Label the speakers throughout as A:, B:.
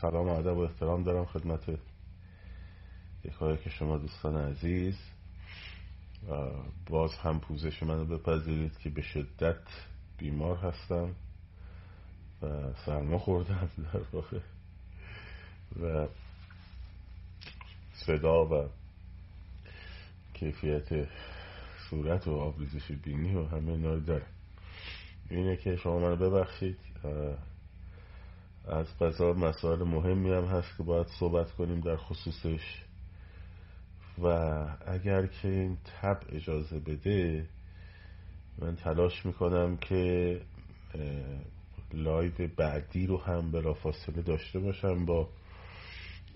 A: سلام و ادب و احترام دارم خدمت یکایی که شما دوستان عزیز. باز هم پوزش منو بپذیرید که به شدت بیمار هستم و سرما خوردم در واقع. و صدا و کیفیت صورت و آبریزش بینی و همه اینا رو اینه که شما منو ببخشید. از قضا مسائل مهمی هم هست که باید صحبت کنیم در خصوصش. و اگر که این تب اجازه بده من تلاش می‌کنم که لایو بعدی رو هم بلا فاصله داشته باشم با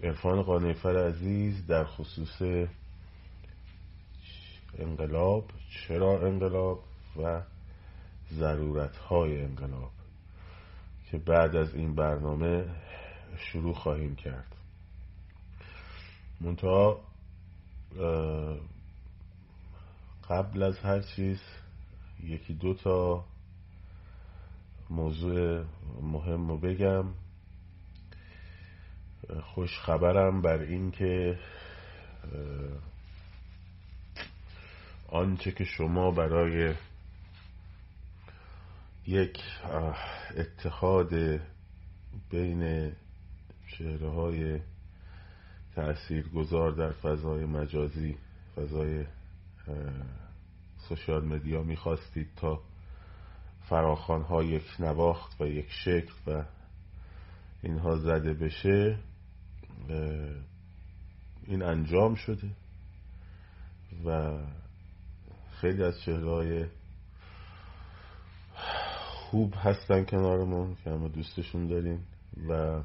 A: ارفان قانیفر عزیز در خصوص انقلاب. چرا انقلاب و ضرورت های انقلاب؟ که بعد از این برنامه شروع خواهیم کرد. منتها قبل از هر چیز یکی دو تا موضوع مهم رو بگم. خوش خبرم بر این که آنچه که شما برای یک اتحاد بین چهره های تأثیر گذار در فضای مجازی فضای سوشال مدیا می‌خواستید تا فراخان ها یک نواخت و یک شکل و اینها زده بشه این انجام شده و خیلی از چهره خوب هستن کنارمون که همه دوستشون داریم. و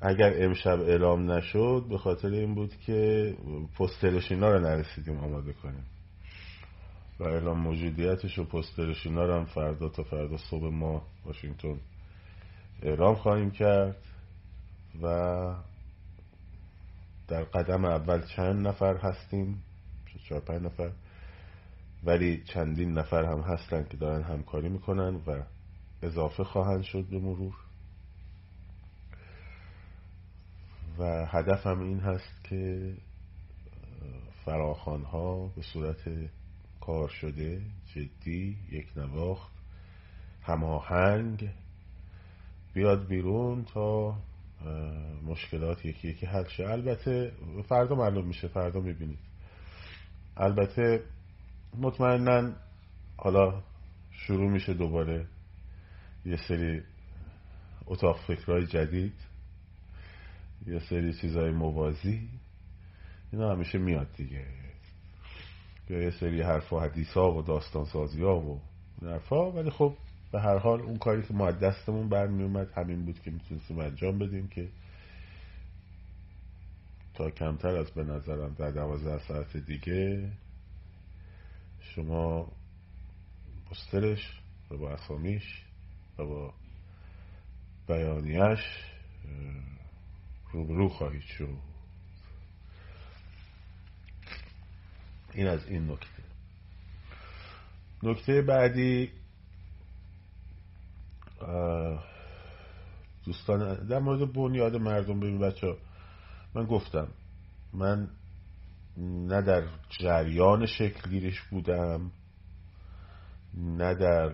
A: اگر امشب اعلام نشد به خاطر این بود که پسترشینا رو نرسیدیم آماده کنیم. و اعلام موجودیتش و پسترشینا رو هم فردا تا فردا صبح ما واشنگتن اعلام خواهیم کرد. و در قدم اول چند نفر هستیم؟ چهار پنج نفر. ولی چندین نفر هم هستن که دارن همکاری می‌کنن و اضافه خواهند شد به مرور. و هدفم این هست که فراخان ها به صورت کار شده جدی یک نواخت هماهنگ بیاد بیرون تا مشکلات یکی یکی حل شه. البته فردا معلوم میشه فردا می‌بینید. البته مطمئنا حالا شروع میشه دوباره یه سری اتاق فکرهای جدید یه سری چیزهای موازی اینا همیشه میاد دیگه. یا یه سری حرف و حدیث ها و داستان سازی ها و ها ولی خب به هر حال اون کاری که ما دستمون برمی اومد همین بود که می‌تونستیم انجام بدیم که تا کمتر از به نظرم در دوازده ساعت دیگه شما پسترش و با اسامیش و با بیانیش روبرو خواهید شد. این از این نکته. نکته بعدی دوستان در مورد بنیاد مردم ببین بچه من گفتم من نه در جریان شکلگیریش بودم نه در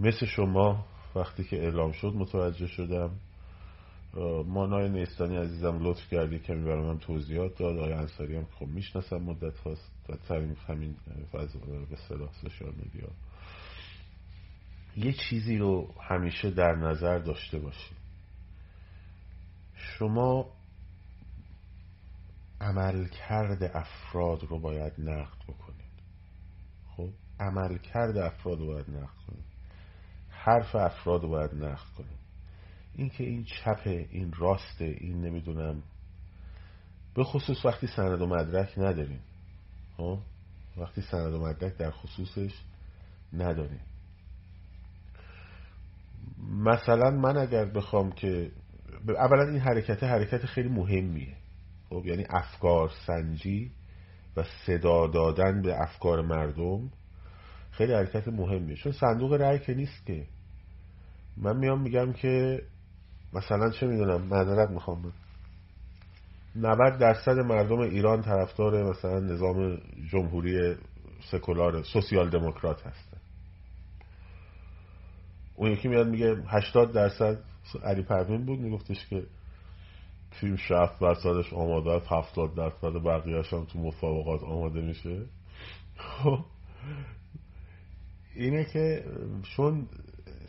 A: مثل شما وقتی که اعلام شد متوجه شدم. مانای نیستانی عزیزم لطف کردی کمی برای من توضیحات داد. آیا انصاری هم خب می‌شناسم مدت خواست و ترین همین به صلاح سوشال میدیا. یه چیزی رو همیشه در نظر داشته باشید شما عملکرد افراد رو باید نقد بکنید. خب عملکرد افراد رو باید نقد کنید. حرف افراد رو باید نقد کنید. اینکه این چپه این راسته این نمی‌دونم. به خصوص وقتی سند و مدرک نداریم. خب وقتی سند و مدرک در خصوصش نداریم. مثلا من اگر بخوام که اولا این حرکت حرکت خیلی مهمیه. خب یعنی افکار سنجی و صدا دادن به افکار مردم خیلی حرکت مهمیه. چون صندوق رأی که نیست که. من میام میگم که مثلا چه می‌دونم معذرت می‌خوام من. 90 درصد مردم ایران طرفدار مثلا نظام جمهوری سکولار سوسیال دموکرات هستن. اون یکی میاد میگه 80 درصد علی پروین بود میگفتش که تیم 60 درصدش آماده است 70 درصد بقیه‌اش هم تو مسابقات آماده میشه. خب. اینه که چون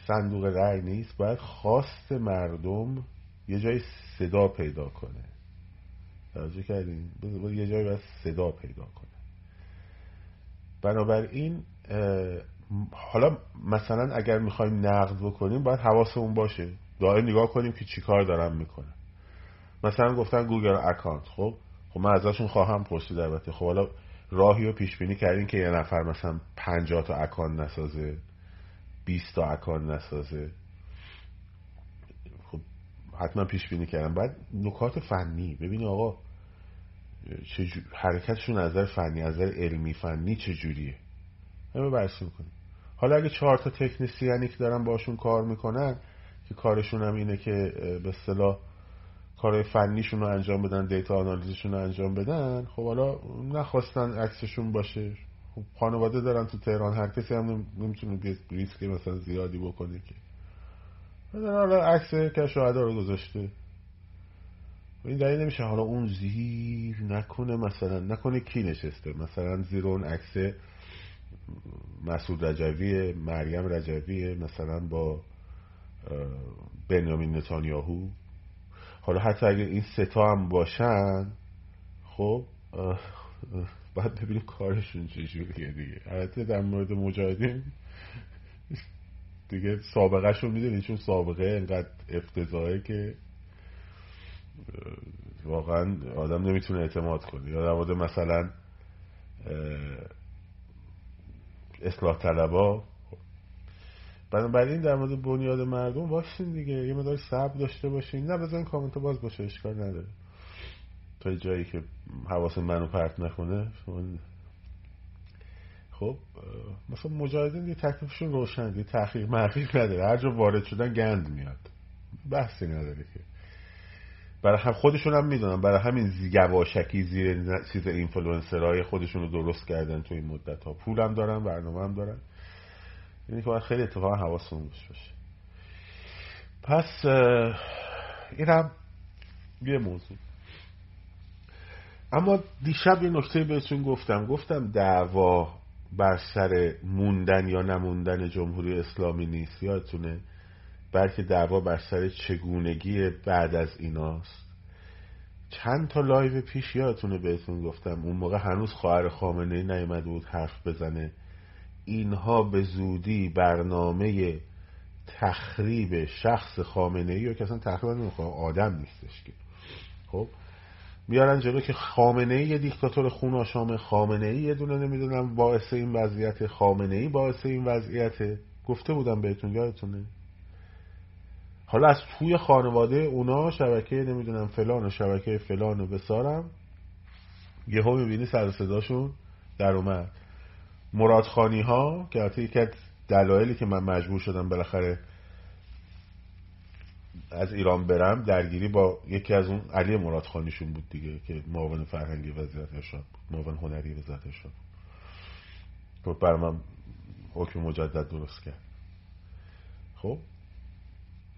A: صندوق رأی نیست باید خواست مردم یه جای صدا پیدا کنه. توجه کردیم یه جای باید صدا پیدا کنه. بنابراین حالا مثلا اگر می‌خوایم نقد بکنیم باید حواسمون باشه. دائم نگاه کنیم که چیکار دارم می‌کنم مثلا گفتن Google account خب؟ خب من ازشون خواهم پرسید البته. خب حالا راهی رو پیش بینی کردین که یه نفر مثلا 50 تا account نسازه 20 تا account نسازه. خب حتما پیش بینی کردم. بعد نکات فنی. ببینی آقا حرکتشون نظر فنی نظر علمی فنی چجوریه همه بررسی می‌کنیم. حالا اگه چهار تا تکنیسیانی که دارن باشون کار می‌کنن که کارشون هم اینه که به اصطلاح کارهای فنیشون رو انجام بدن دیتا آنالیزشون رو انجام بدن. خب حالا نخواستن عکسشون باشه. خب خانواده دارن تو تهران هر کسی هم نمی‌تونه ریسک مثلا زیادی بکنه که. حالا عکس که رو گذاشته. این دلیل نمیشه. حالا اون زیر نکنه مثلا نکنه کی نشسته. مثلا زیر اون عکس مسعود رجوی مریم رجوی مثلا با بنیامین نتانیاهو. حالا حتی اگر این ستا هم باشن خب باید ببینیم کارشون چجوریه دیگه. البته در مورد مجاهدین دیگه سابقه شون می‌دونی چون سابقه اینقدر افتضاحه که واقعا آدم نمی‌تونه اعتماد کنه. یا در مورد مثلا اصلاح طلبا بنابراین در مورد بنیاد مردم باشین دیگه. یه مدار صبر داشته باشین. نه بزن کامنت باز باشه اشکال نداره. تا جایی که حواس منو پرت نکنه خب مثلا مجاهدین یه تکلیفشون روشن یه تحقیق محقیق نداره. هر جا وارد شدن گند میاد. بحثی نداره که. برای هم خودشون هم می‌دونن. برای همین زیگواشکی زیر چیز اینفلوئنسرهای خودشون رو درست کردن تو این مدت ها پول هم دارن برنامه هم دارن. یعنی که باید خیلی اتفاقا حواسمون باشه. پس این هم یه موضوع. اما دیشب یه نکته بهتون گفتم. گفتم دعوا بر سر موندن یا نموندن جمهوری اسلامی نیست. یادتونه؟ بلکه دعوا بر سر چگونگی بعد از ایناست. چند تا live پیش یادتونه بهتون گفتم. اون موقع هنوز خواهر خامنه ای نیومده بود حرف بزنه. اینها به زودی برنامه تخریب شخص خامنه ای رو که اصلا تخریب نمی‌خوام آدم نیستش که. خب؟ میارن جلو که خامنه ای دیکتاتور خون آشامه خامنه ای یه دونه نمی‌دونم باعث این وضعیت خامنه ای باعث این وضعیت. گفته بودم بهتون یادتونه؟ حالا از توی خانواده اونا شبکه نمی‌دونم فلان و شبکه فلان و بسارم یه ها می‌بینی سر صداشون در اومد. مرادخانی ها که حتی یکی از دلایلی که من مجبور شدم بالاخره از ایران برم درگیری با یکی از اون علی مرادخانیشون بود دیگه که معاون فرهنگی وزارت ارشاد معاون هنری وزارت ارشاد بود. بر من حکم مجدد درست کرد. خب؟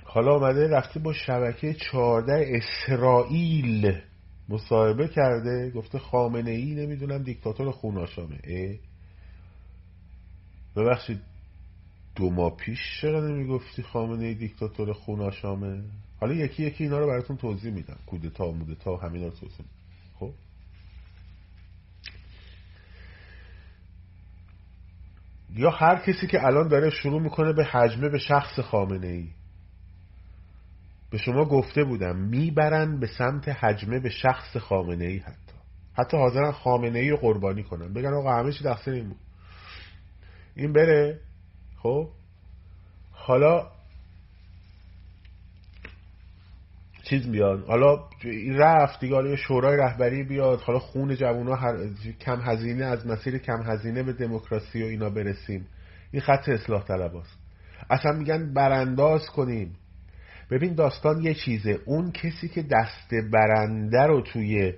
A: حالا آمده رفته با شبکه چهارده اسرائیل مصاحبه کرده گفته خامنه ای نمی‌دونم دیکتاتور خوناشامه. ببخشید دو ماه پیش چرا نمی‌گفتی خامنه دیکتاتور خوناشامه؟ حالا یکی یکی اینا رو براتون توضیح میدم. کودتا مودتا همین رو توضیح خب؟ یا هر کسی که الان داره شروع می‌کنه به حجمه به شخص خامنه ای. به شما گفته بودم می‌برن به سمت حجمه به شخص خامنه ای حتی. حتی حاضرن خامنه ای رو قربانی کنن. بگن آقا همه چی تقصیر این بود. این بره. خب. حالا چیز بیاد. حالا این رفت دیگه. حالا شورای رهبری بیاد. حالا خون جوونا هر... کم هزینه از مسیر کم هزینه به دموکراسی و اینا برسیم. این خط اصلاح طلب اصلا میگن برانداز کنیم. ببین داستان یه چیزه. اون کسی که دست برنده رو توی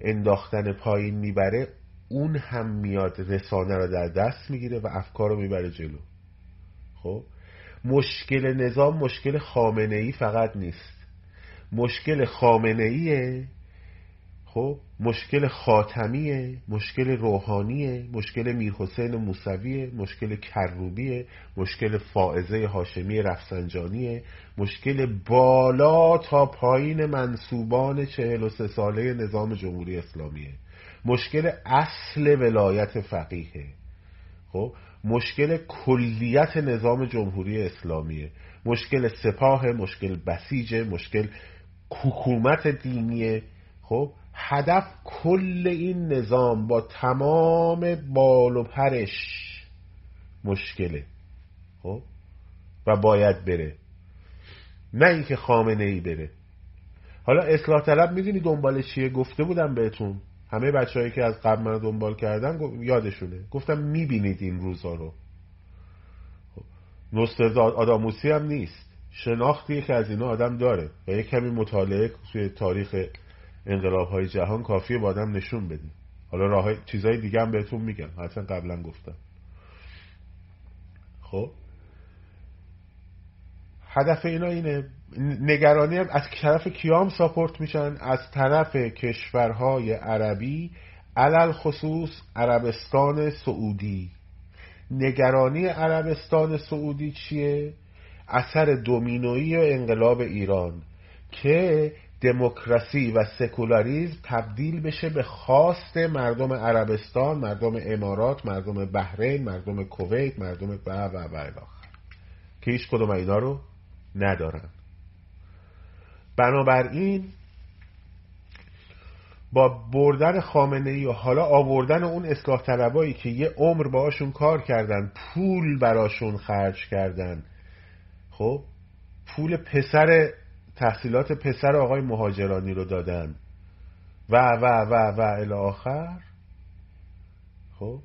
A: انداختن پایین می‌بره اون هم میاد رسانه رو در دست می‌گیره و افکار رو می‌بره جلو. خب؟ مشکل نظام مشکل خامنه ای فقط نیست. مشکل خامنه ایه خب؟ مشکل خاتمیه مشکل روحانیه مشکل میرحسین موسویه مشکل کروبیه مشکل فائزه هاشمی رفسنجانیه مشکل بالا تا پایین منصوبان چهل و سه ساله نظام جمهوری اسلامیه. مشکل اصل ولایت فقیهه. خب؟ مشکل کلیت نظام جمهوری اسلامیه. مشکل سپاه مشکل بسیج مشکل حکومت دینیه. خب؟ هدف کل این نظام با تمام بال و پرش مشکله. خب؟ و باید بره. نه اینکه خامنه ای بره. حالا اصلاح طلب می‌دونی دنبال چیه؟ گفته بودم بهتون. همه بچههایی که از قبل من دنبال کردن یادشونه. گفتم می‌بینید این روزا رو. خب. نستزاد آداموسی هم نیست. شناختی که از اینا آدم داره و یک کمی مطالعه توی تاریخ انقلاب های جهان کافیه با آدم نشون بده حالا راه چیزای دیگه هم بهتون میگم. حتما قبلا گفتم. خب؟ هدف اینا اینه نگرانی از طرف کیام ساپورت میشن؟ از طرف کشورهای عربی علل خصوص عربستان سعودی. نگرانی عربستان سعودی چیه؟ اثر دومینویی و انقلاب ایران که دموکراسی و سکولاریزم تبدیل بشه به خواست مردم عربستان مردم امارات مردم بحرین مردم کویت مردم و و و که هیچ کدوم اینا رو ندارن. بنابراین با بردن خامنه ای و حالا آوردن اون اصلاح طلبایی که یه عمر باهاشون کار کردن پول براشون خرج کردن خب؟ پول پسر تحصیلات پسر آقای مهاجرانی رو دادن. و و و و الی آخر خب؟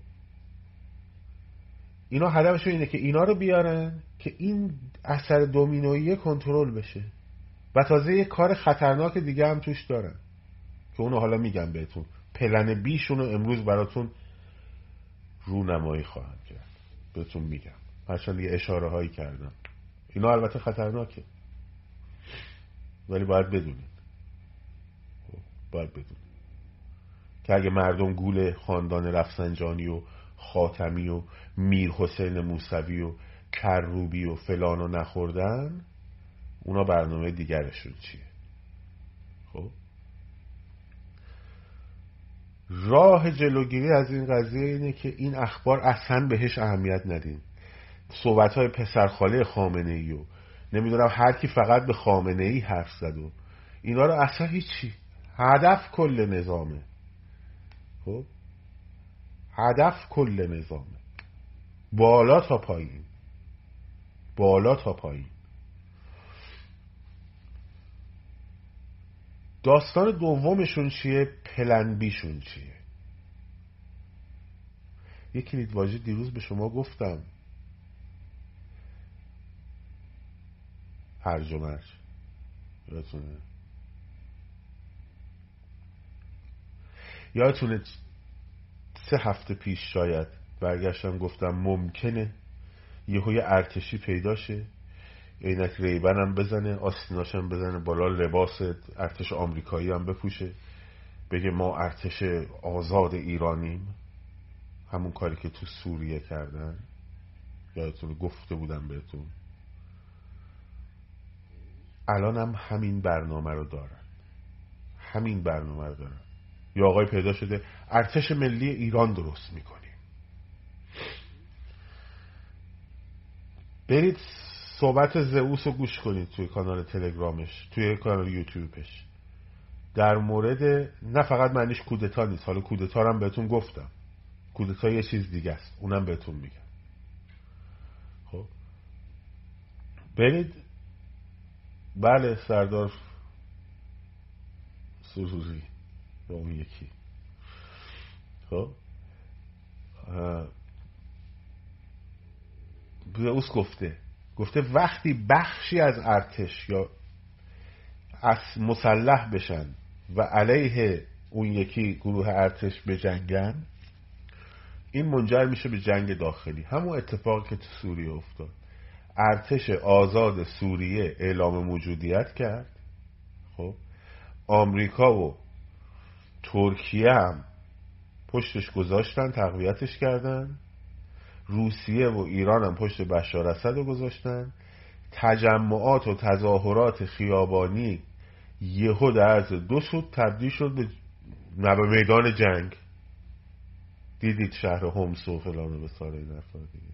A: اینا هدفشون اینه که اینا رو بیارن که این اثر دومینویی کنترل بشه. و تازه یه کار خطرناک دیگه هم توش دارن که اونو حالا میگم بهتون. پلن بیشون رو امروز براتون رونمایی خواهم کرد. بهتون میگم. هرچند دیگه اشاره هایی کردم. اینا البته خطرناکه. ولی باید بدونید. خب، باید بدونید. که اگه مردم گول خاندان رفسنجانی و خاتمی و میر حسین موسوی و کروبی و فلان رو نخوردن اونا برنامه دیگرشون چیه؟ خب؟ راه جلوگیری از این قضیه اینه که این اخبار اصلا بهش اهمیت ندین. صحبت های پسرخاله خامنه ای و نمی‌دونم هر کی فقط به خامنه ای حرف زد و اینا رو اصلا هیچی. هدف کل نظامه. خب؟ هدف کل نظامه. بالا تا پایین. بالا تا پایین. داستان دومشون چیه؟ پلن بیشون چیه؟ یک کلید واژه دیروز به شما گفتم. هرج و مرج. یادتونه؟ یادتونه سه هفته پیش شاید برگشتم گفتم ممکنه یهو یه ارتشی پیدا شه عینک ریبن هم بزنه آستیناش هم بزنه بالا لباس ارتش آمریکایی هم بپوشه. بگه ما ارتش آزاد ایرانیم. همون کاری که تو سوریه کردن. یادتون گفته بودم بهتون. الان هم همین برنامه رو دارن. همین برنامه رو دارن. یا آقای پیدا شده ارتش ملی ایران درست می‌کنیم. برید صحبت زئوس رو گوش کنید توی کانال تلگرامش توی کانال یوتیوبش. در مورد نه فقط معنیش کودتا نیست حالا کودتا هم بهتون گفتم. کودتا یه چیز دیگه است اونم بهتون میگم. خب. برید. بله سردار سروری با اون یکی. خب. زئوس گفته گفته وقتی بخشی از ارتش یا از مسلح بشن و علیه اون یکی گروه ارتش بجنگن این منجر میشه به جنگ داخلی. همون اتفاقی که تو سوریه افتاد. ارتش آزاد سوریه اعلام موجودیت کرد. خب آمریکا و ترکیه هم پشتش گذاشتن تقویتش کردن. روسیه و ایران هم پشت بشار اسد رو گذاشتن. تجمعات و تظاهرات خیابانی یهو در عرض دو سود تبدیل شد به میدان جنگ. دیدید شهر همس و فلان و بساره این دیگه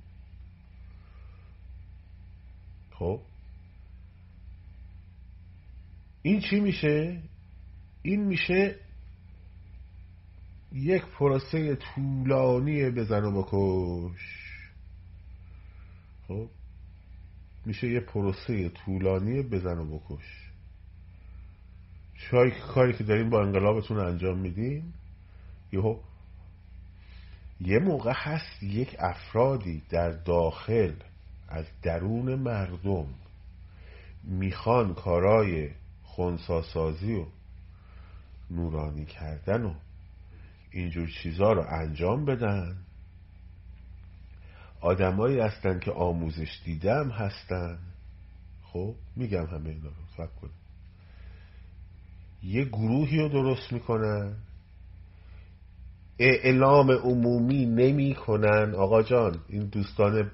A: خب. این چی میشه؟ این میشه یک پروسه طولانی بزن و بکش. خب میشه یه پروسه طولانی بزن و بکش. چای کاری که داریم با انقلابتون انجام میدیم یهو یه موقع هست یک افرادی در داخل از درون مردم می‌خوان کارای خونساسازی و نورانی کردن و اینجور چیزا رو انجام بدن. آدمایی هستن که آموزش دیدم هستن. خب میگم همه اینا رو. فکر کن یه گروهی رو درست می‌کنن. اعلام عمومی نمی کنن آقا جان این دوستان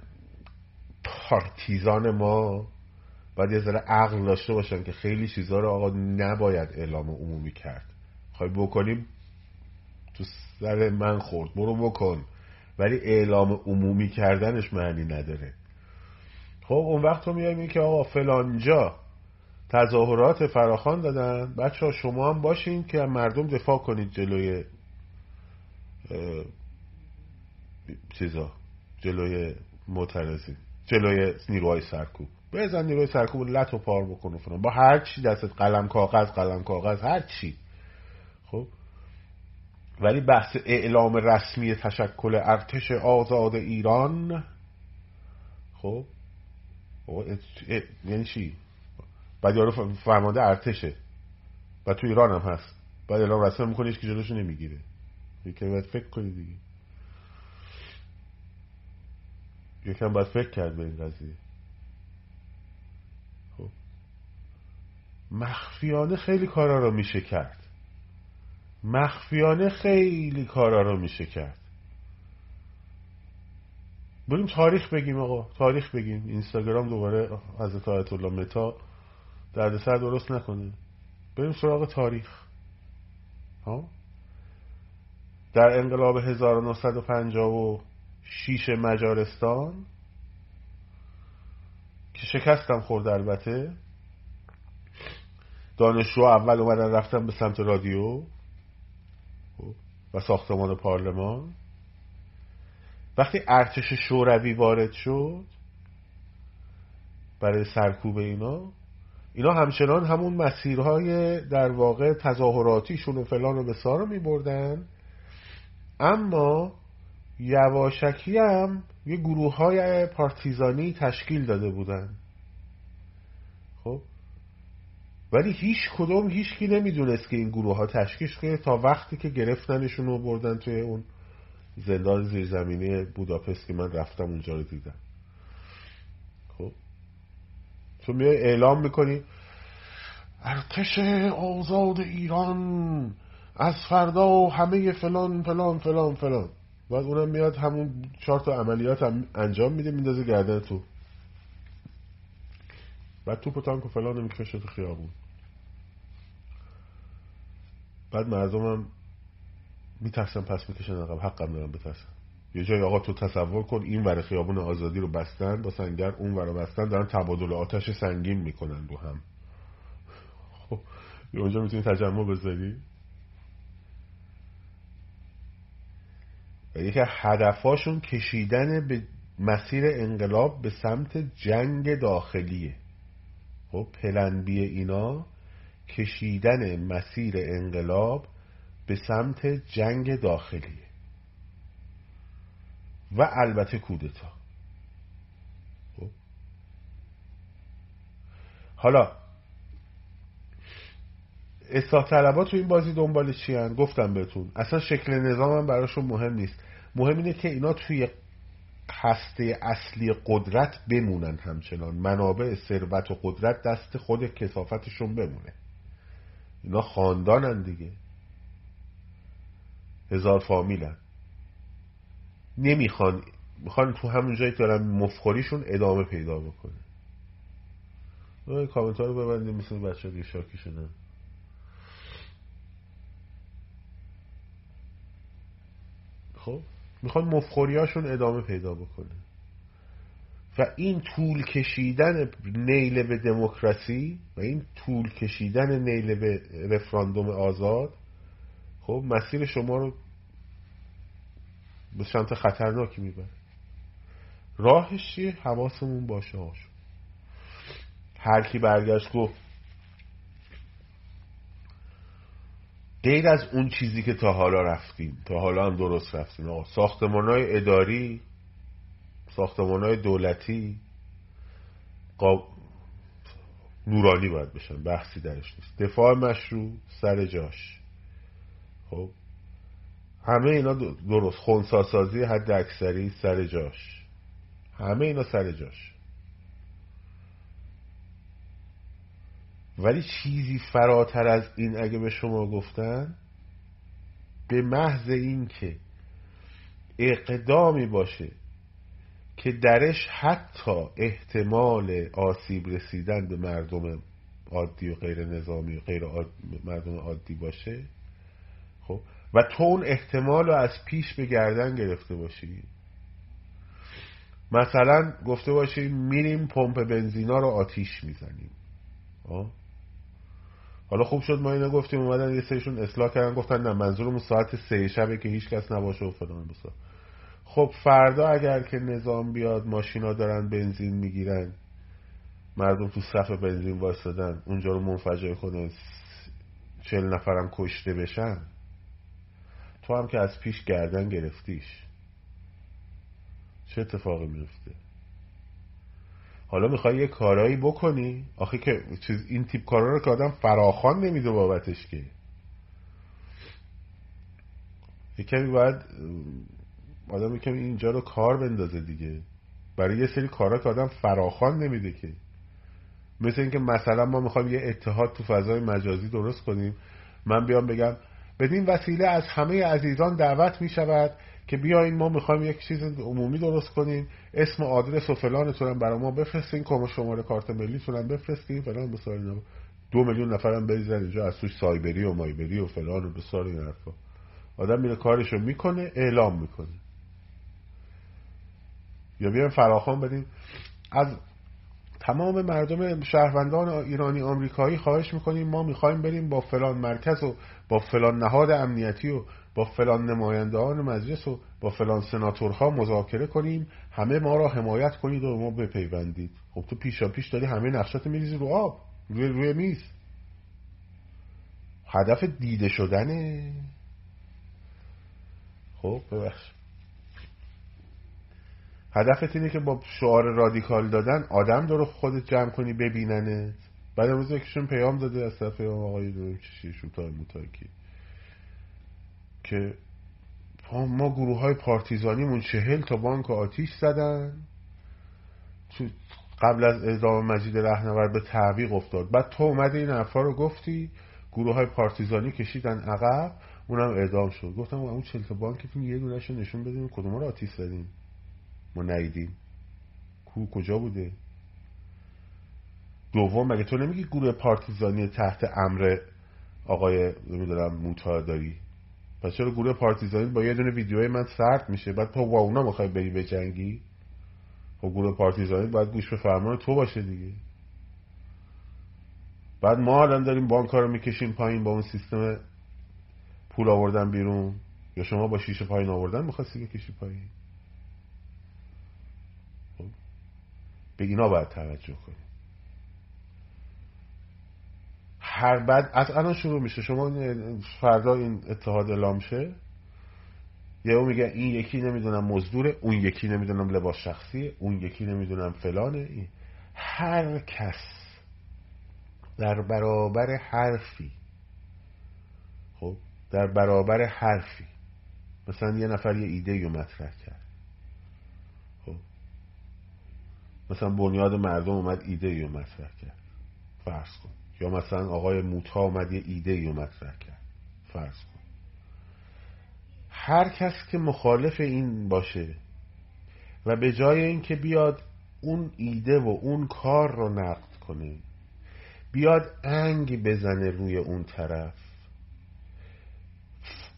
A: پارتیزان ما باید یه ذره عقل داشته باشن که خیلی چیزها رو آقا نباید اعلام عمومی کرد. خواهی بکنیم تو سر من خورد. برو بکن. ولی اعلام عمومی کردنش معنی نداره. خب اون وقت تو میای که آقا فلانجا تظاهرات فراخان دادن. بچه ها شما هم باشین که مردم دفاع کنید جلوی چیزا جلوی معترضی جلوی نیروهای سرکوب. بزن نیروهای سرکوب لط و پار بکن با هر چی دستت قلم کاغذ قلم کاغذ هر چی. ولی بحث اعلام رسمی تشکل ارتش آزاد ایران خب یعنی چی؟ بعد یارو فرمانده ارتشه و تو ایران هم هست. بعد اعلام رسمی می‌کنه که جلوشو نمی‌گیره. یکم باید فکر کنی دیگه. یکم باید فکر کرد به این قضیه. خب. مخفیانه خیلی کارا رو میشه کرد. مخفیانه خیلی کارا رو میشه کرد. بریم تاریخ بگیم آقا. تاریخ بگیم. اینستاگرام دوباره حضرت آیت الله متا دردسر درست نکنه. بریم سراغ تاریخ. ها؟ در انقلاب 1956 مجارستان که شکستم خورد البته. دانشجو اول اومدن رفتن به سمت رادیو. و ساختمان پارلمان. وقتی ارتش شوروی وارد شد برای سرکوب اینا اینا همچنان همون مسیرهای در واقع تظاهراتیشون و فلان و بسار رو می بردن اما یواشکی هم یه گروه های پارتیزانی تشکیل داده بودن. خب؟ ولی هیچ کدوم هیچ کی نمی‌دونست که این گروه ها تشکیل شده تا وقتی که گرفتنشون رو بردن توی اون زندان زیرزمینی بوداپست که من رفتم اونجا رو دیدم. خب؟ تو میای اعلام می‌کنی ارتش آزاد ایران از فردا همه فلان فلان فلان فلان. بعد اونم میاد همون چهار تا عملیات هم انجام میده میندازه گردن تو. بعد تو پتانک و فلان می‌کشه تو خیابون. بعد مردم هم میترسن پس می‌کشن عقب. حقم دارم بترسن یه جای آقا تو تصور کن این ور خیابون آزادی رو بستن با سنگر اون ور بستن دارن تبادل آتش سنگین می‌کنن رو هم. خب اونجا می‌تونی تجمع بذاری؟ و یکی هدفاشون کشیدن به مسیر انقلاب به سمت جنگ داخلیه. خب پلنبی اینا کشیدن مسیر انقلاب به سمت جنگ داخلیه و البته کودتا. خب؟ حالا اصلاح طلبات تو این بازی دنبال چی هن؟ گفتم بهتون. اصلا شکل نظام هم براشون مهم نیست. مهم اینه که اینا توی هسته اصلی قدرت بمونن همچنان. منابع ثروت و قدرت دست خود کسافتشون بمونه. اینا خاندانن دیگه. هزار فامیلن. نمی‌خوان. می‌خوان تو همون جایی دارن مفخوریشون ادامه پیدا بکنه کامنت رو ببندیم مثل بچه دیگه شاکی شدن. خب؟ می‌خوان مفخوریاشون ادامه پیدا بکنه. و این طول کشیدن نیل به دموکراسی و این طول کشیدن نیل به رفراندوم آزاد خب مسیر شما رو به سمت خطرناکی می‌بره. راهش چیه؟ حواسمون باشه هاش هر کی برگشت گفت غیر از اون چیزی که تا حالا رفتیم. تا حالا هم درست رفتیم. ساختمان های اداری ساختمان های دولتی قاب... نورانی باید بشن بحثی درش نیست. دفاع مشروع سر جاش. خب؟ همه اینا درست. خونساسازی حد اکثری سر جاش. همه اینا سر جاش. ولی چیزی فراتر از این اگه به شما گفتن به محض این که اقدامی باشه که درش حتی احتمال آسیب رسیدن به مردم عادی و غیر نظامی و غیر مردم عادی باشه خب؟ و تو اون احتمال رو از پیش به گردن گرفته باشی. مثلا گفته باشی میریم پمپ بنزینا رو آتیش می‌زنیم. حالا خوب شد ما اینو گفتیم اومدن یه سریشون اصلاح کردن گفتن نه منظورمون ساعت سه شبه که هیچ کس نباشه و فلان بسا. خب فردا اگر که نظام بیاد ماشینا دارن بنزین می‌گیرن مردم تو صف بنزین واسدن اونجا رو منفجر کنه چل نفرم کشته بشن تو هم که از پیش گردن گرفتیش. چه اتفاقی میفته حالا می‌خوای یه کارایی بکنی؟ آخه که چیز این تیپ کارا رو که آدم فراخان نمیده بابتش که. یه کمی باید آدم یه کمی اینجا رو کار بندازه دیگه. برای یه سری کارا که آدم فراخان نمیده که. مثل اینکه مثلا ما می‌خوایم یه اتحاد تو فضای مجازی درست کنیم. من بیام بگم بدین وسیله از همه عزیزان دعوت می‌شود. که بیاین ما می‌خوایم یک چیز عمومی درست کنیم. اسم و آدرس و فلانتون هم برای ما بفرستین. کم شماره کارت ملیتون هم بفرستین. فلان بسار دو میلیون نفرم بریزن اینجا. از توش سایبری و مایبری و فلان و بسار این حرفا. آدم میره کارشو می‌کنه اعلام می‌کنه. یا بیایم فراخان بدیم از تمام مردم شهروندان ایرانی آمریکایی خواهش می‌کنیم. ما می‌خوایم بریم با فلان مرکز و با فلان نهاد امنیتی و با فلان نمایندگان مجلس و با فلان سناتورها مذاکره کنیم همه ما را حمایت کنید و ما بپیوندید. خب تو پیشا پیش داری همه نقشات میریزی رو آب روی روی میز. هدف دیده شدنه. خب ببخش هدفت اینه که با شعار رادیکال دادن آدم داره خودت جمع کنی ببیننه بعد امروز یکیشون پیام داده از طرف آقای دو چشی شوتای متاکی که ما گروه های پارتیزانیمون چهل تا بانک آتیش زدن. قبل از اعدام مجید رهنورد به تعویق افتاد. بعد تو اومده این حرفا رو گفتی. گروه های پارتیزانی کشیدن عقب اونم اعدام شد. گفتم اون چهل تا بانکتون یه دونش نشون بدیم کدوم رو آتیش زدیم ما نیدیم کو کجا بوده؟ دوم مگه تو نمیگی گروه پارتیزانی تحت امر آقای نمی‌دونم موتا داری پس چرا گروه پارتیزانی با یه دونه ویدیوی من سرد میشه؟ بعد تو با اونا می‌خوای بری به جنگی؟ خب گروه پارتیزانی باید گوش به فرمان تو باشه دیگه. بعد ما الان داریم بانک رو می‌کشیم پایین با اون سیستم پول آوردن بیرون. یا شما با شیشه پایین آوردن می‌خواستی بکشی پایین؟ خب. به اینا باید توجه کنیم. هر بعد از الان شروع میشه. شما فردا این اتحاد اعلام شه. یه میگه این یکی نمی‌دونم مزدوره اون یکی نمی‌دونم لباس شخصیه اون یکی نمی‌دونم فلانه. این. هر کس در برابر حرفی. خب در برابر حرفی. مثلا یه نفر یه ایده رو مطرح کرد. خب مثلا بنیاد مردم اومد ایده رو مطرح کرد. فرض کن. یا مثلا آقای موتا اومد یه ایده رو مطرح کرد. فرض کن. هر کس که مخالف این باشه و به جای اینکه بیاد اون ایده و اون کار رو نقد کنه بیاد انگ بزنه روی اون طرف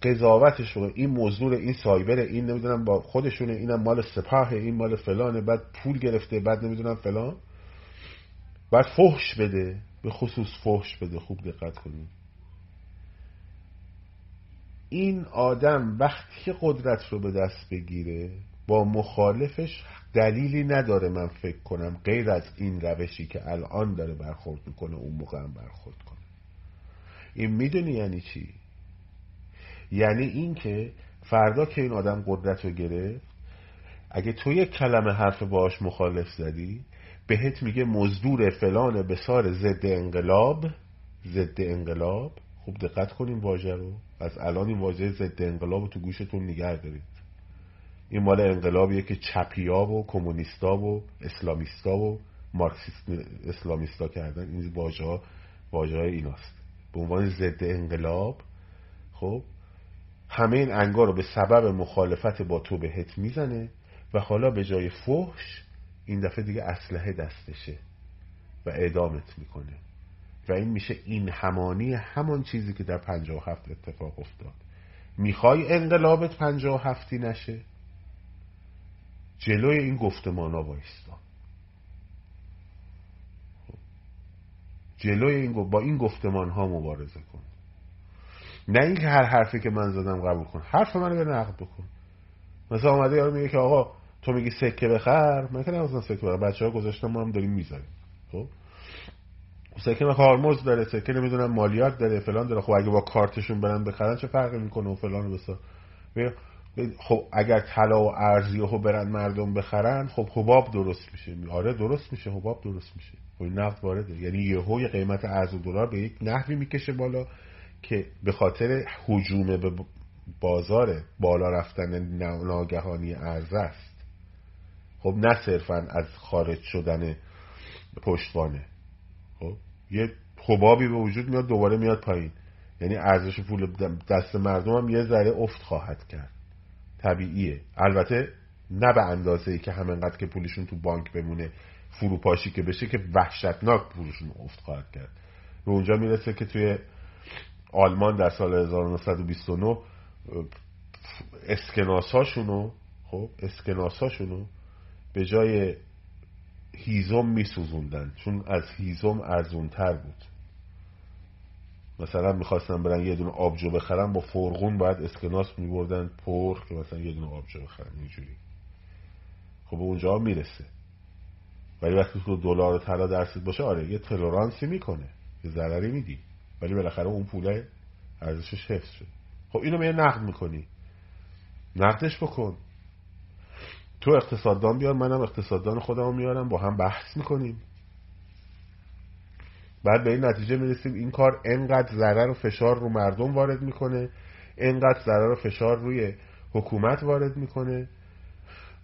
A: قضاوتش رو این موضوع این سایبر این نمی‌دونم با خودشونه اینم مال سپاه این مال فلانه بعد پول گرفته بعد نمی‌دونم فلان. بعد فحش بده به خصوص فحش بده خوب دقت کنید این آدم وقتی قدرت رو به دست بگیره با مخالفش دلیلی نداره من فکر کنم غیر از این روشی که الان داره برخورد می‌کنه اون موقع هم برخورد کنه. این می‌دونی یعنی چی؟ یعنی این که فردا که این آدم قدرت رو گرفت اگه تو یک کلمه حرف باش مخالف زدی بهت میگه مزدور فلان بسار ضد انقلاب ضد انقلاب. خوب دقت کنیم واژه رو. از الان این واژه ضد انقلاب رو تو گوشتون نگه دارید. این مال انقلابیه که چپیا و کمونیستا و اسلامیستا و مارکسیست اسلامیستا کردن. این واژه ها واژه های ایناست. به عنوان ضد انقلاب خب همه این انگار رو به سبب مخالفت با تو بهت می‌زنه و حالا به جای فحش این دفعه دیگه اسلحه دستشه و اعدامت می‌کنه. و این میشه این همانی همان چیزی که در پنجاه و هفت اتفاق افتاد. می‌خوای انقلابت پنجاه و هفتی نشه؟ جلوی این گفتمان ها بایستا جلوی این با این گفتمان ها مبارزه کن. نه اینکه هر حرفی که من زدم قبول کن. حرف منو به نقد بکن. مثلا آمده یارو میگه که آقا تو میگی سکه بخر؟ من که نمیستم سکه بخر. بچه ها ما هم داریم می‌زنیم خب؟ سکه کارمز داره سکه نمی‌دونم مالیات داره فلان داره. خب اگه با کارتشون برن بخرن چه فرقی می‌کنه و فلان بسا. خب اگر طلا و ارزی رو برن مردم بخرن خب حباب درست میشه. آره درست میشه. حباب درست میشه. خب نفت وارده. یعنی یهو قیمت ارز و دلار به یک نحوی می‌کشه بالا که به خاطر حجوم به بازار بالا رفتن ناگهانی ارز است. خب نه صرفا از خارج شدن پشتوانه. خب یه حبابی به وجود میاد دوباره میاد پایین. یعنی ارزش پول دست مردم هم یه ذره افت خواهد کرد. طبیعیه. البته نه به اندازه ای که همینقدر که پولشون تو بانک بمونه فروپاشی که بشه که وحشتناک پولشون افت خواهد کرد. به اونجا می‌رسه که توی آلمان در سال 1929 اسکناساشونو خب اسکناساشونو به جای هیزم میسوزوندن چون از هیزم ارزونتر بود. مثلا می‌خواستن برن یه دونه آبجو بخرن با فرغون باید اسکناس میبردن پر که مثلا یه دونه آبجو بخرن اینجوری. خب اونجا می‌رسه. ولی وقتی تو دلار و طلا درصد باشه آره یه تلورانسی می‌کنه یه ضرری میدی. ولی بالاخره اون پوله ارزشش حفظ شد. خب اینو میه نقد می‌کنی. نقدش بکن. تو اقتصاددان بیار منم اقتصاددان خودم میارم با هم بحث می‌کنیم. بعد به این نتیجه می‌رسیم این کار انقدر ضرر و فشار رو مردم وارد می‌کنه انقدر ضرر و فشار روی حکومت وارد می‌کنه.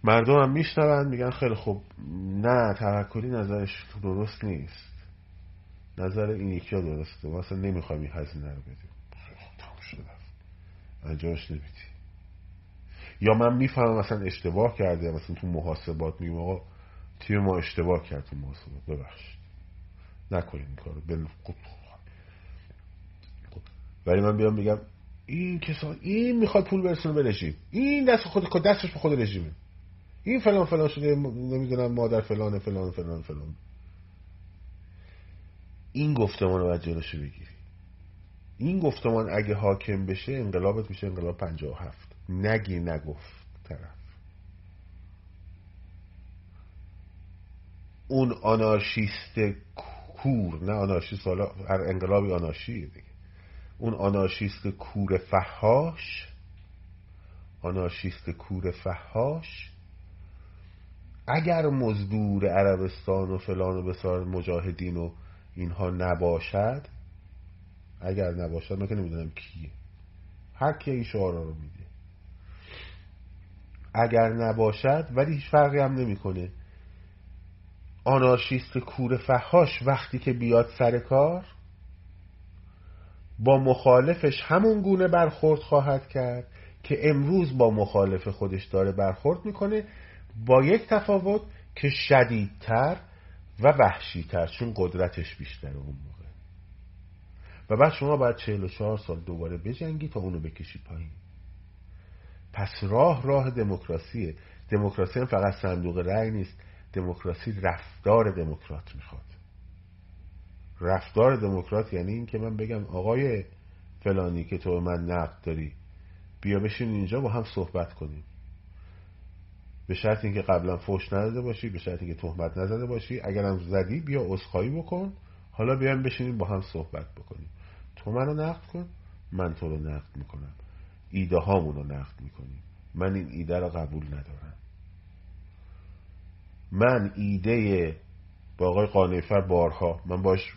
A: مردم هم میشنون میگن خیلی خوب نه توکلی نظرش درست نیست. نظر این یکی ها درسته. ما اصلا نمی‌خوایم این هزینه رو بدیم تمام شده. انجامش نمیدی یا من می‌فهمم مثلا اشتباه کرده مثلا تو محاسبات میگم آقا تیم ما اشتباه کرد تو محاسبات. ببخشید. نکنیم این کارو. بل... ولی من بیام میگم این کسان این می‌خواد پول برسونه به رژیم. این دست خود دستش به خود رژیمه. این فلان فلان شده نمی‌دونم مادر فلان فلان فلان فلان. این گفتمان رو باید جلوشو بگیری. این گفتمان اگه حاکم بشه انقلابت میشه انقلاب هفت. نگی نگفت طرف. اون آنارشیست کور نه آنارشیست حالا هر انقلابی آنارشیه دیگه. اون آنارشیست کور فهاش آنارشیست کور فهاش اگر مزدور عربستان و فلان و بسار مجاهدین و اینها نباشد اگر نباشد من که نمی‌دونم کیه. هر کی این شعارا رو میده اگر نباشد ولی هیچ فرقی هم نمی‌کنه. آنارشیست کور فهاش وقتی که بیاد سر کار با مخالفش همون گونه برخورد خواهد کرد که امروز با مخالف خودش داره برخورد می‌کنه با یک تفاوت که شدیدتر و وحشیتر چون قدرتش بیشتره اون موقع. و بعد شما باید 44 سال دوباره بجنگی تا اونو بکشی پایین. پس راه راه دموکراسیه. دموکراسی هم فقط صندوق رأی نیست. دموکراسی رفتار دموکرات می‌خواد. رفتار دموکرات یعنی این که من بگم آقای فلانی که تو من نقد داری بیا بشین اینجا با هم صحبت کنیم. به شرط اینکه قبلا فوش نداده باشی به شرط اینکه تهمت نزده باشی. اگرم زدی بیا عذرخواهی بکن. حالا بیایم بشینیم با هم صحبت بکنیم. تو منو نقد کن من تو رو نقد می‌کنم. ایده هامون رو نقد می‌کنیم. من این ایده رو قبول ندارم. من ایده با آقای قانیفر بارها من باش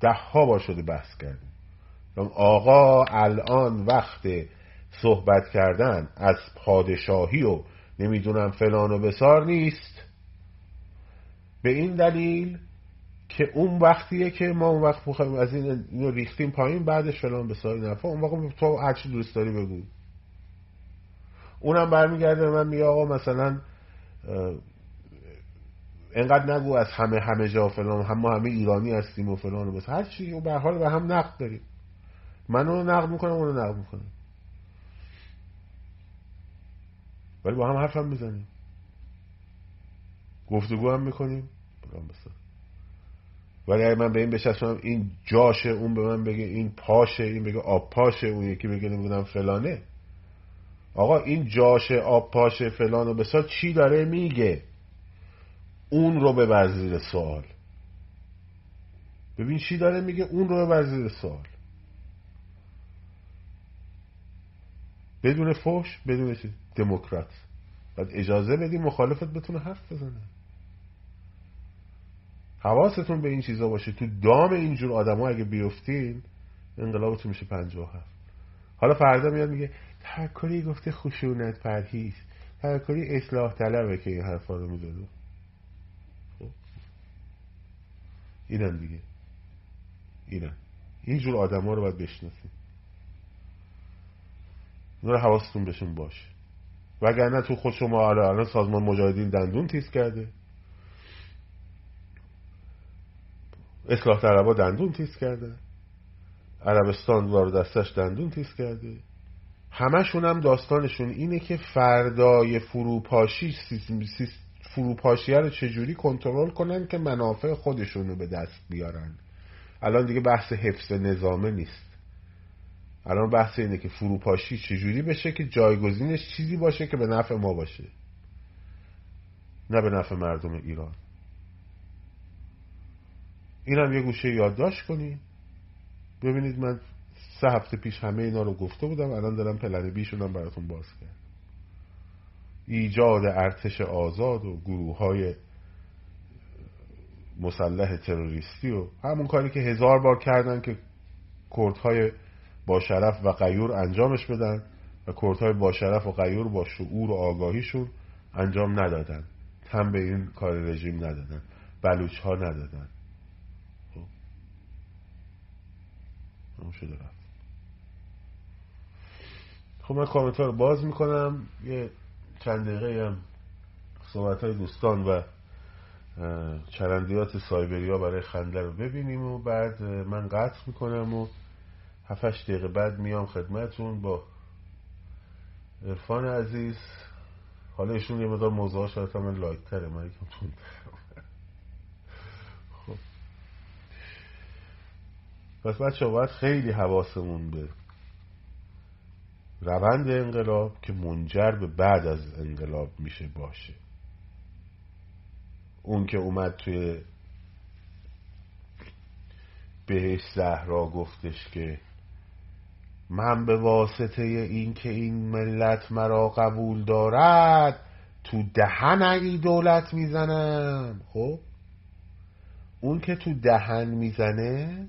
A: ده ها بار شده بحث کردیم آقا الان وقت صحبت کردن از پادشاهی و نمی‌دونم فلان و بسار نیست. به این دلیل که اون وقتیه که ما اون وقت می‌خوایم از این اینو ریختیم پایین بعدش فلان بسار نفع اون وقت تو هرچی دوست داری بگو اونم برمیگرده من میگه آقا مثلا انقدر نگو از همه همه جا فلان هم ما همه ایرانی هستیم و فلان و بس. هر چی به حال به هم نقد داریم. من اونو نقد می‌کنم اونو نقد می‌کنم. ولی با هم حرف هم می‌زنیم. گفتگو هم می‌کنیم. ولی اگه من به این بشستم این جاشه اون به من بگه این پاشه این بگه آب پاشه اون یکی بگه نمی‌دونم فلانه. آقا این جاشه آب پاشه فلان و بسا چی داره میگه؟ اون رو به وزیر سوال. ببین چی داره میگه؟ اون رو به وزیر سوال. بدون فوش بدون دموکرات. بعد اجازه بدی مخالفت بتونه حرف بزنه. حواستون به این چیزا باشه. تو دام اینجور آدما اگه بیفتین انقلابتون میشه پنجاه هفت. حالا فردا میاد میگه تفکری گفته خشونت پرهیز. تفکری اصلاح طلبه که این حرفا رو می‌زده. خب؟ اینن دیگه. اینن اینجور آدما رو باید بشناسیم. رو حواستون بهشون باشه. وگرنه تو خود شما الان سازمان مجاهدین دندون تیز کرده. اصلاح طلبا دندون تیز کرده. عربستان وارد دستش دندون تیز کرده. همشون هم داستانشون اینه که فردای فروپاشی فروپاشیه رو چجوری کنترل کنن که منافع خودشون رو به دست بیارن. الان دیگه بحث حفظ نظامه نیست. الان بحث اینه که فروپاشی چجوری بشه که جایگزینش چیزی باشه که به نفع ما باشه. نه به نفع مردم ایران. این هم یه گوشه یادداشت کنی. ببینید من سه هفته پیش همه اینا رو گفته بودم الان دارم پلن بیشونم براتون باز کرد ایجاد ارتش آزاد و گروه های مسلح تروریستی و همون کاری که هزار بار کردن که کردهای با شرف و غیور انجامش بدن و کردهای با شرف و غیور با شعور و آگاهیشون انجام ندادن. تم به این کار رژیم ندادن. بلوچ ها ندادن. خب شده رفت. خب من کامنت رو باز می‌کنم. یه چند دقیقه هم صحبت های دوستان و چرندیات سایبریا برای خنده رو ببینیم و بعد من قطع می‌کنم و هفتش دقیقه بعد میام خدمتون با عرفان عزیز. حالا ایشون یه مدار موضوع شاید من لایک تره من یکم تون خب پس بچه باید خیلی حواسمون به روند انقلاب که منجر به بعد از انقلاب میشه باشه. اون که اومد توی بهش زهرا گفتش که من به واسطه این که این ملت مرا قبول دارد تو دهن ای دولت می‌زنم. خب؟ اون که تو دهن می‌زنه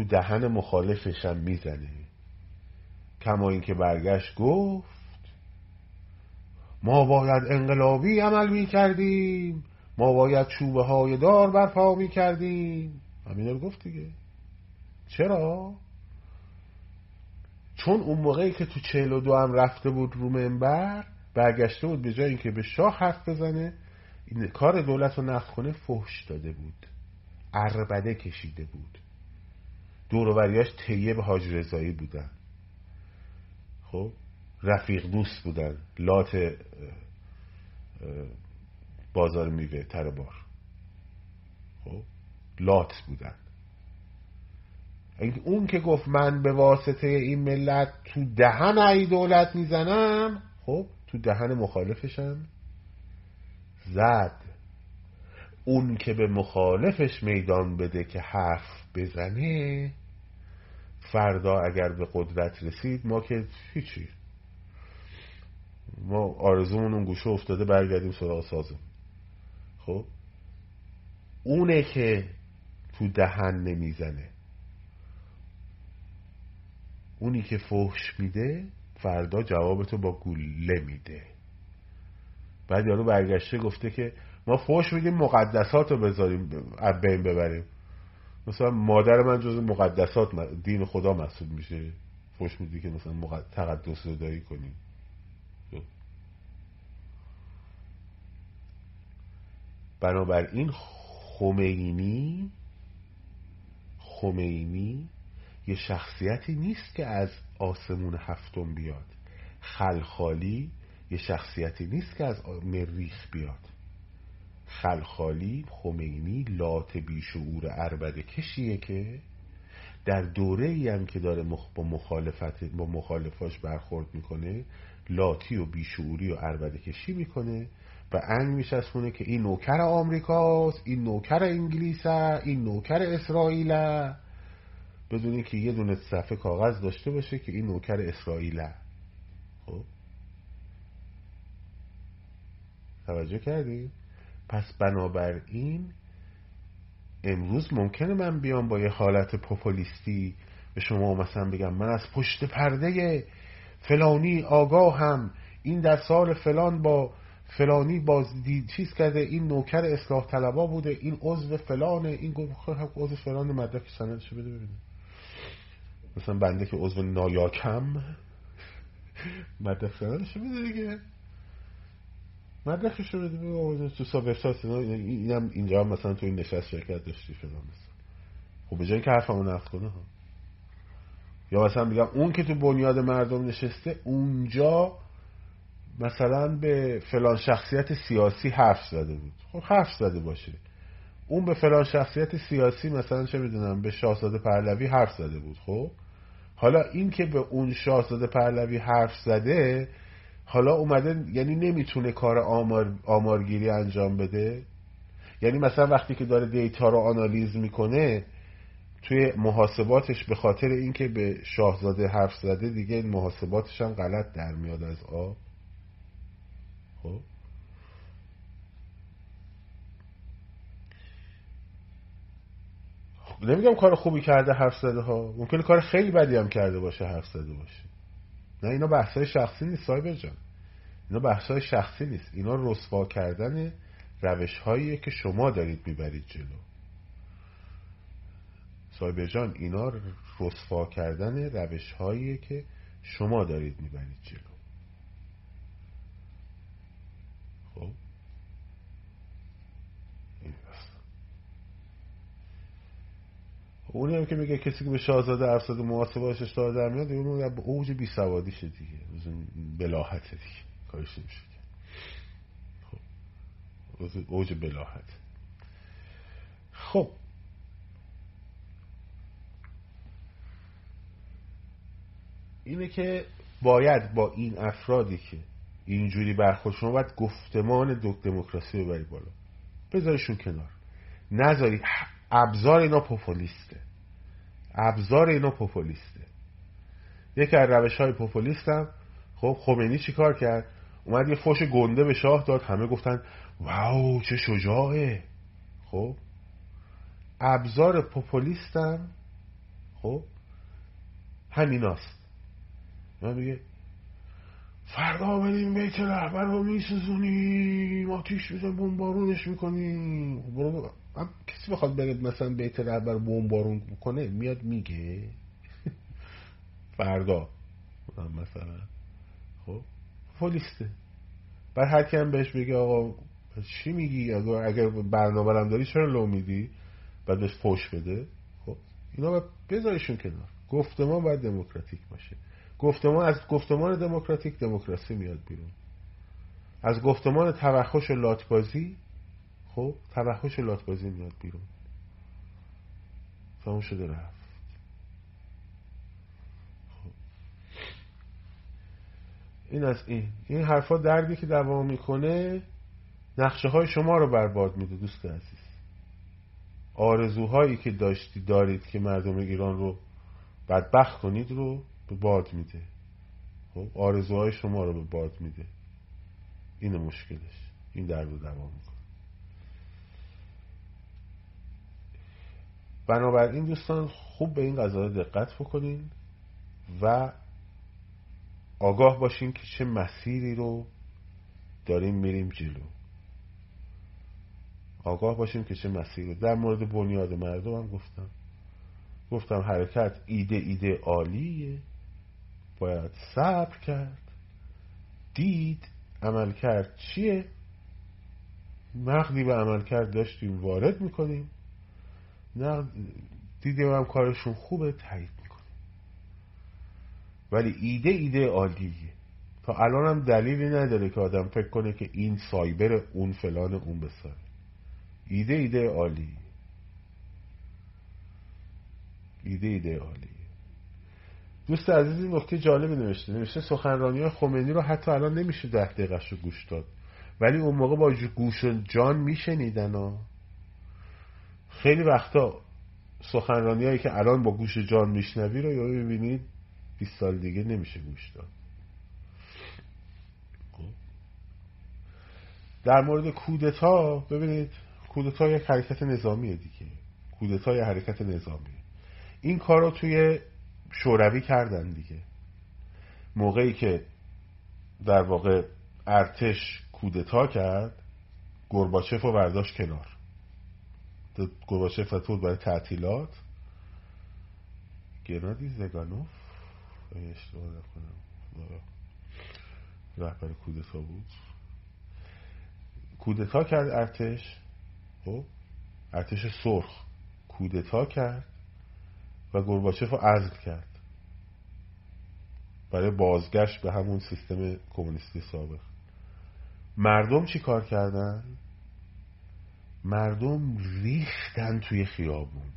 A: تو دهن مخالفشم می‌زنه. کما اینکه برگشت گفت ما باید انقلابی عمل می‌کردیم ما باید چوبه های دار برپا می‌کردیم. همین رو گفت دیگه. چرا؟ چون اون موقعی که تو چهل و دو هم رفته بود رو منبر برگشته بود به جای اینکه به شاه حرف بزنه این کار دولت رو نقد کنه فحش داده بود. عربده کشیده بود. دوروبریاش طیب حاج رضایی بودن. خب رفیق دوست بودن. لات بازار میوه تر بار. خب لات بودن. اون که گفت من به واسطه این ملت تو دهن ای دولت می‌زنم خب تو دهن مخالفشم زد. اون که به مخالفش میدان بده که حرف بزنه فردا اگر به قدرت رسید ما که هیچی. ما آرزومون اون گوشه افتاده برگردیم سراغ سازم خب؟ اونه که تو دهن نمی‌زنه. اونی که فحش میده فردا جوابتو با گوله میده. بعد یارو برگشته گفته که ما فحش میدیم مقدسات رو بذاریم بین ببریم. مثلا مادر من جز مقدسات دین خدا محسوب میشه. فحش میدی که مثلا تقدس دایی کنیم بنابراین خمینی خمینی یه شخصیتی نیست که از آسمون هفتم بیاد. خلخالی یه شخصیتی نیست که از مریخ بیاد. خلخالی خمینی لات بیشعور عربده کشیه که در دوره ای هم که داره با مخالفت با مخالفاش برخورد می‌کنه لاتی و بیشعوری و عربده کشی می‌کنه و انگ میشسمونه که این نوکر آمریکاست این نوکر انگلیسه این نوکر اسرائیله. بدونی که یه دونه صفحه کاغذ داشته باشه که این نوکر اسرائیله. خب؟ توجه کردی؟ پس بنابراین امروز ممکنه من بیام با یه حالت پوپولیستی به شما مثلا بگم من از پشت پرده فلانی آگاهم این در سال فلان با فلانی باز دید چیز کرده این نوکر اصلاح طلبا بوده این عضو فلانه این خب عضو فلان مدرک سندشو بده ببینه مثلا بنده که عضو نایاکم مدرک سندشو بده دیگه. مدرکشو بده تو سا وبسایت اینم اینجا مثلا تو این نشست شرکت داشتی فلان مثلا. خب به جایی که حرفمو نقد کنه ها. یا مثلا میگم اون که تو بنیاد مردم نشسته اونجا مثلا به فلان شخصیت سیاسی حرف زده بود. خب حرف زده باشه. اون به فلان شخصیت سیاسی مثلا چه می‌دونم به شاهزاده پهلوی حرف زده بود خب. حالا این که به اون شاهزاده پهلوی حرف زده حالا اومده یعنی نمی‌تونه کار آمار، آمارگیری انجام بده؟ یعنی مثلا وقتی که داره دیتا رو آنالیز می‌کنه توی محاسباتش به خاطر اینکه به شاهزاده حرف زده دیگه محاسباتش هم غلط در میاد از آب. خب؟ نمیگم کار خوبی کرده حرف زده ها ممکنه کار خیلی بدی هم کرده باشه حرف زده باشه. نه اینا بحثای شخصی نیست سایبر جان. اینا بحثای شخصی نیست. اینا رسوا کردن روش هایی که شما دارید می‌برید جلو. سایبر جان اینا رسوا کردن روش هایی که شما دارید می‌برید جلو خب اونی هم که میگه کسی که به شاهزاده افساد محاسبه اشتار در میاد اون به اوج بی سوادیشه دیگه. بلاحته دیگه. کارش نمیشه خب. اوج بلاحت خب. اینه که باید با این افرادی که اینجوری برخورد شما باید گفتمان دموکراسی رو بری بالا. بذارشون کنار. نذاری ابزار اینا پوپولیسته. ابزار اینا پوپولیسته. یکی از روش های پوپولیست هم خب خمینی چی کار کرد؟ اومد یه فوش گنده به شاه داد همه گفتن واو چه شجاعه. خب ابزار پوپولیستم خب همیناست من بگه فردا بریم بیت رهبر رو میسوزونیم آتیش میزن بمبارونش می‌کنیم. برو کسی بخواد بره مثلا بیت رهبر بمبارون کنه میاد میگه. فردا مثلا. خب پلیسته. بر هر کم بهش بگه آقا چی میگی؟ اگر برنامه داری چرا لو میدی؟ بعد بهش پوش بده. خب اینا باید بذارشون کنار. گفتمان باید دموکراتیک باشه. گفتمان از گفتمان دموکراتیک دموکراسی میاد بیرون. از گفتمان توخش و لاتبازی خب توخش و لاتبازی میاد بیرون. تمام شده رفت. خب. این از این. این حرفا دردی که دوام می‌کنه نقشه های شما رو برباد میده دوست عزیز. آرزوهایی که داشتی دارید که مردم ایران رو بدبخت کنید رو به باد میده. خب آرزوهای شما رو به باد میده. این مشکلش. این درد رو دوام می‌کنه. بنابراین دوستان خوب به این قضايا دقت بکنین و آگاه باشین که چه مسیری رو داریم میریم جلو. آگاه باشیم که چه مسیری در مورد بنیاد مردم هم گفتم. گفتم حرکت ایده ایده عالیه. باید صبر کرد. دید عمل کرد چیه. نقدی به عمل کرد داشتیم وارد می‌کنیم. نه دیدیم هم کارشون خوبه تایید می‌کنیم ولی ایده ایده عالیه. تا الان هم دلیلی نداره که آدم فکر کنه که این سایبر اون فلان اون بساره. ایده ایده عالیه. ایده ایده عالیه. دوست عزیزی نکته جالبی نوشته. نوشته سخنرانی خمینی رو حتی الان نمیشه ده دقیقه رو گوش داد. ولی اون موقع با گوش جان میشنیدن خیلی وقتا سخنرانی هایی که الان با گوش جان میشنوی رو یا ببینید 20 سال دیگه نمیشه گوش داد. خب. در مورد کودتا ببینید کودتا یک حرکت نظامیه دیگه. کودتا یک حرکت نظامیه. این کار رو توی شوروی کردن دیگه. موقعی که در واقع ارتش کودتا کرد گرباچف رو برداشت کنار. گرباچف رفت برای تعطیلات. گنادی زگانوف. اشتباه نکنم. رهبر کودتا بود. کودتا کرد ارتش. خب؟ ارتش سرخ. کودتا کرد و گرباچف رو عزل کرد. برای بازگشت به همون سیستم کمونیستی سابق. مردم چی کار کردن؟ مردم ریختن توی خیابون.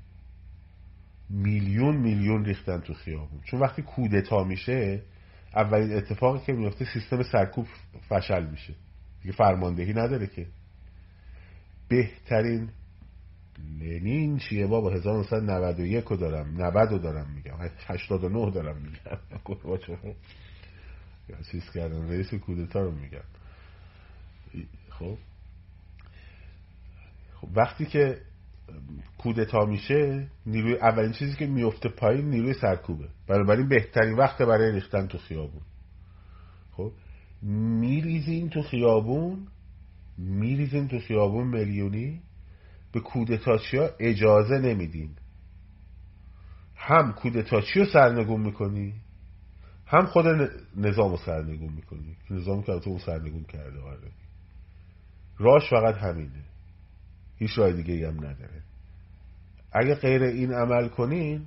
A: میلیون میلیون ریختن توی خیابون. چون وقتی کودتا میشه اولین اتفاقی که میفته سیستم سرکوب فشل میشه. دیگه فرماندهی نداره که. بهترین لنین چیه؟ بابا 1991 رو دارم. 90 رو دارم میگم. 89 دارم میگم. چیز کردن رئیس کودتا رو میگم. خب؟ خب وقتی که کودتا میشه نیروی اولین چیزی که میفته پایین نیروی سرکوبه. بنابراین بهترین وقت برای ریختن تو خیابون. خب میریزین تو خیابون میریزین تو خیابون میلیونی به کودتاچی ها اجازه نمیدین. هم کودتاچی رو سرنگون می‌کنی هم خود نظام رو سرنگون می‌کنی. نظام که تو سرنگون کرده آره. راش فقط همینه. هیچ راه دیگه هم نداره. اگه غیر این عمل کنین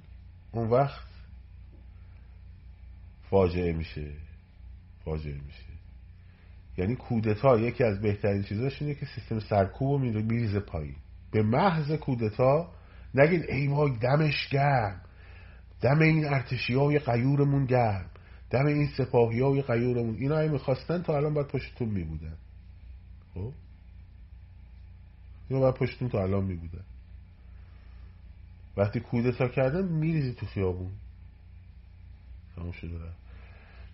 A: اون وقت فاجعه میشه. فاجعه میشه. یعنی کودتا یکی از بهترین چیزاش اینه که سیستم سرکوب رو میریزه پایین. به محض کودتا نگید ای وای دمش گرم. دم این ارتشی های قیورمون گرم. دم این سپاهی های قیورمون. اینا ای می‌خواستن تا الان باید پشتون میبودن. خب؟ اینا باید پشتون تا الان میبودن وقتی کودتا کردن میریزی تو خیابون. تمام شده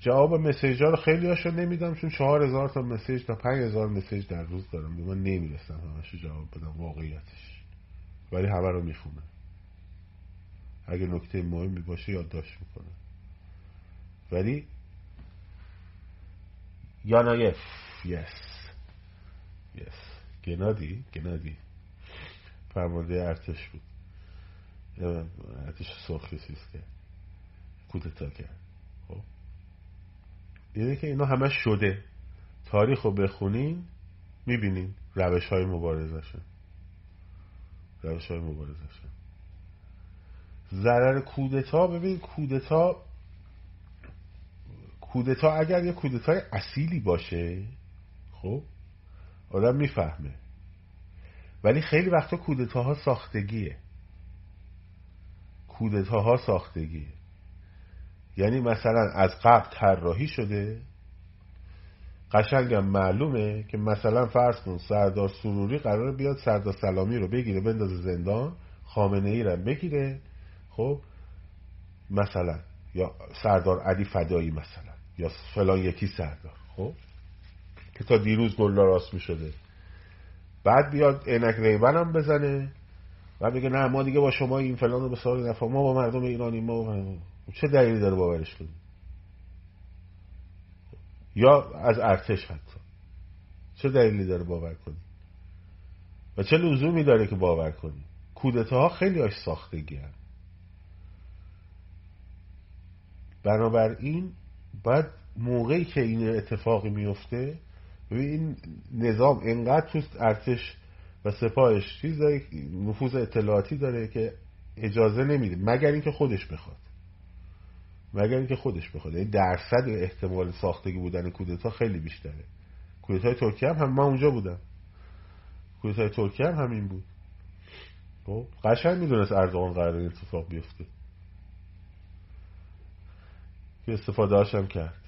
A: جواب مسیج ها رو خیلی هاشو نمیدم چون چهار هزار تا مسیج تا پنج هزار مسیج در روز دارم. من نمی‌رسم همشو جواب بدم واقعیتش. ولی همه رو می‌خونه اگه نکته مهمی باشه یادداشت می‌کنه ولی یانایف یس. یس. گنادی؟ گنادی. فرمانده ارتش بود. ارتش سرخی سیز کرد. کودتا کرد. خب. اینه که اینا همه شده. تاریخ رو بخونین می‌بینین. روش های مبارزشن روش های مبارزشن ضرر کودتا ببین کودتا کودتا اگر یه کودتای اصیلی باشه خب آدم می‌فهمه. ولی خیلی وقتا کودتاها ساختگیه. کودتاها ساختگیه. یعنی مثلا از قبل طراحی شده. قشنگم معلومه که مثلا فرض کن سردار سروری قرار بیاد سردار سلامی رو بگیره بندازه زندان خامنه ای رو بگیره. خب مثلا یا سردار علی فدایی مثلا یا فلان یکی سردار. خب؟ که تا دیروز گلا راست می شده بعد بیاد عینک ریبن هم بزنه و بگه نه ما دیگه با شما این فلان رو به سال نفا ما با مردم ایرانی ما چه دلیلی داره باورش کنیم یا از ارتش حتی. چه دلیلی داره باور کنی؟ و چه لزومی داره که باور کنی؟ کودتاها خیلی هاش ساختگی هم. بنابراین باید موقعی که این اتفاقی میفته این نظام انقدر تو ارتش و سپاهش چیز داره نفوذ اطلاعاتی داره که اجازه نمیده مگر اینکه خودش بخواد. مگر اینکه خودش بخواد. این یعنی درصد احتمال ساختگی بودن کودتا خیلی بیشتره. کودتای ترکیه هم, هم من اونجا بودم کودتای ترکیه هم همین بود. خب قشنگ می‌دونست اردوغان قرار اتفاق بیفته. که استفاده هاشم کرد.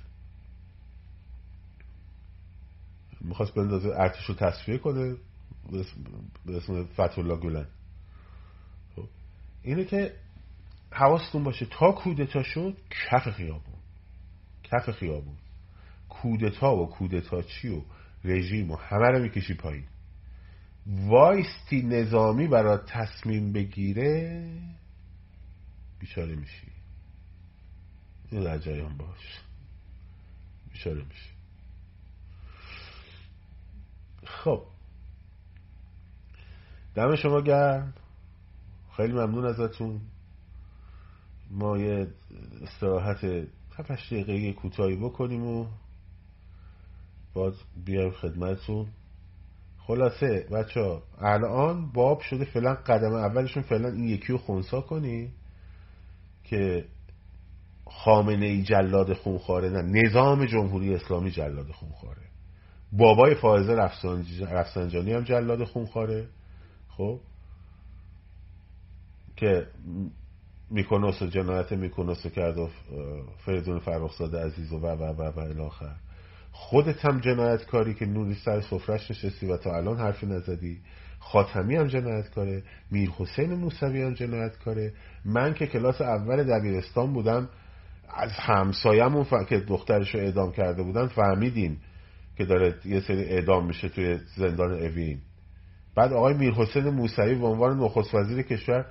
A: می‌خواست بندازه ارتش رو تصفیه کنه به اسم فتولا گلن. خب. اینه که حواستون باشه تا کودتا شد کف خیابون. کف خیابون. کودتا و کودتاچی و رژیم و همه رو می‌کشی پایین. وایستی نظامی برای تصمیم بگیره بیچاره میشی. این در باش. بیچاره میشی. خب. دم شما گرم. خیلی ممنون ازتون. ما یه استراحت 7 دقیقه کوتاهی بکنیم و باز بیایم خدمتتون. خلاصه بچه ها الان باب شده فعلا قدم اولشون فعلا این یکی رو خونسا کنی که خامنه ای جلاد خونخواره نه نظام جمهوری اسلامی جلاد خونخواره. بابای فائزه رفسنجانی هم جلاد خونخواره. خب؟ که میکنوس و جنایت میکنوس کرد و فریدون فرخزاده عزیز و و و و الاخر خودت هم جنایت کاری که نوری سر سفرش نشستی و تا الان حرفی نزدی. خاتمی هم جنایت کاره میر حسین موسوی هم جنایت کاره من که کلاس اول دبیرستان بودم از همسایمون ف... که دخترش رو اعدام کرده بودن فهمیدیم که داره یه سری اعدام میشه توی زندان اوین. بعد آقای میر حسین موسوی به عنوان نخست وزیر کشور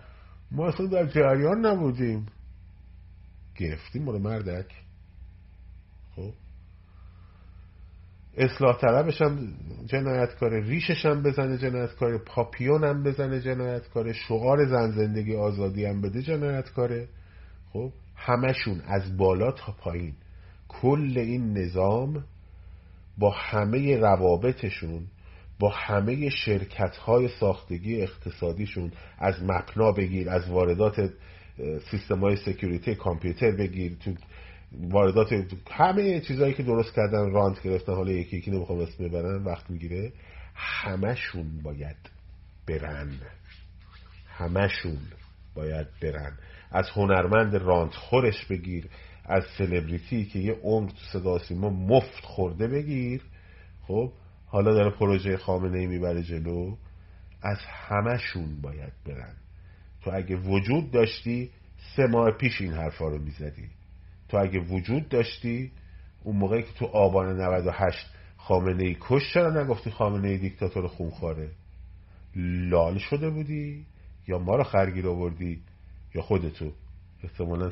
A: ما اصلا در جریان نبودیم. گرفتیم مال مردک. خب. اصلاح طلبش هم جنایت کاره ریشش هم بزنه جنایت کاره پاپیون هم بزنه جنایت کاره شعار زن زندگی آزادی هم بده جنایت کاره خب. همشون از بالا تا پایین. کل این نظام با همه روابطشون با همه شرکت های ساختگی اقتصادیشون از مپنا بگیر از واردات سیستم های سکیوریتی کامپیوتر بگیر تو واردات همه چیزهایی که درست کردن رانت گرفتن حالا یکی یکی نمی‌خوام اسم ببرن وقت می‌گیره. همشون باید برن. همشون باید برن. از هنرمند رانت خورش بگیر. از سلبریتی که یه عمر تو صدا سیما مفت خورده بگیر خب حالا داره پروژه خامنه ای می‌بره جلو از همشون باید برن. تو اگه وجود داشتی سه ماه پیش این حرفا رو می‌زدی. تو اگه وجود داشتی اون موقعی که تو آبان 98 خامنه ای کش چرا نگفتی خامنه ای دیکتاتور خونخواره. لال شده بودی یا ما رو خرگیر آوردی یا خودتو. احتمالا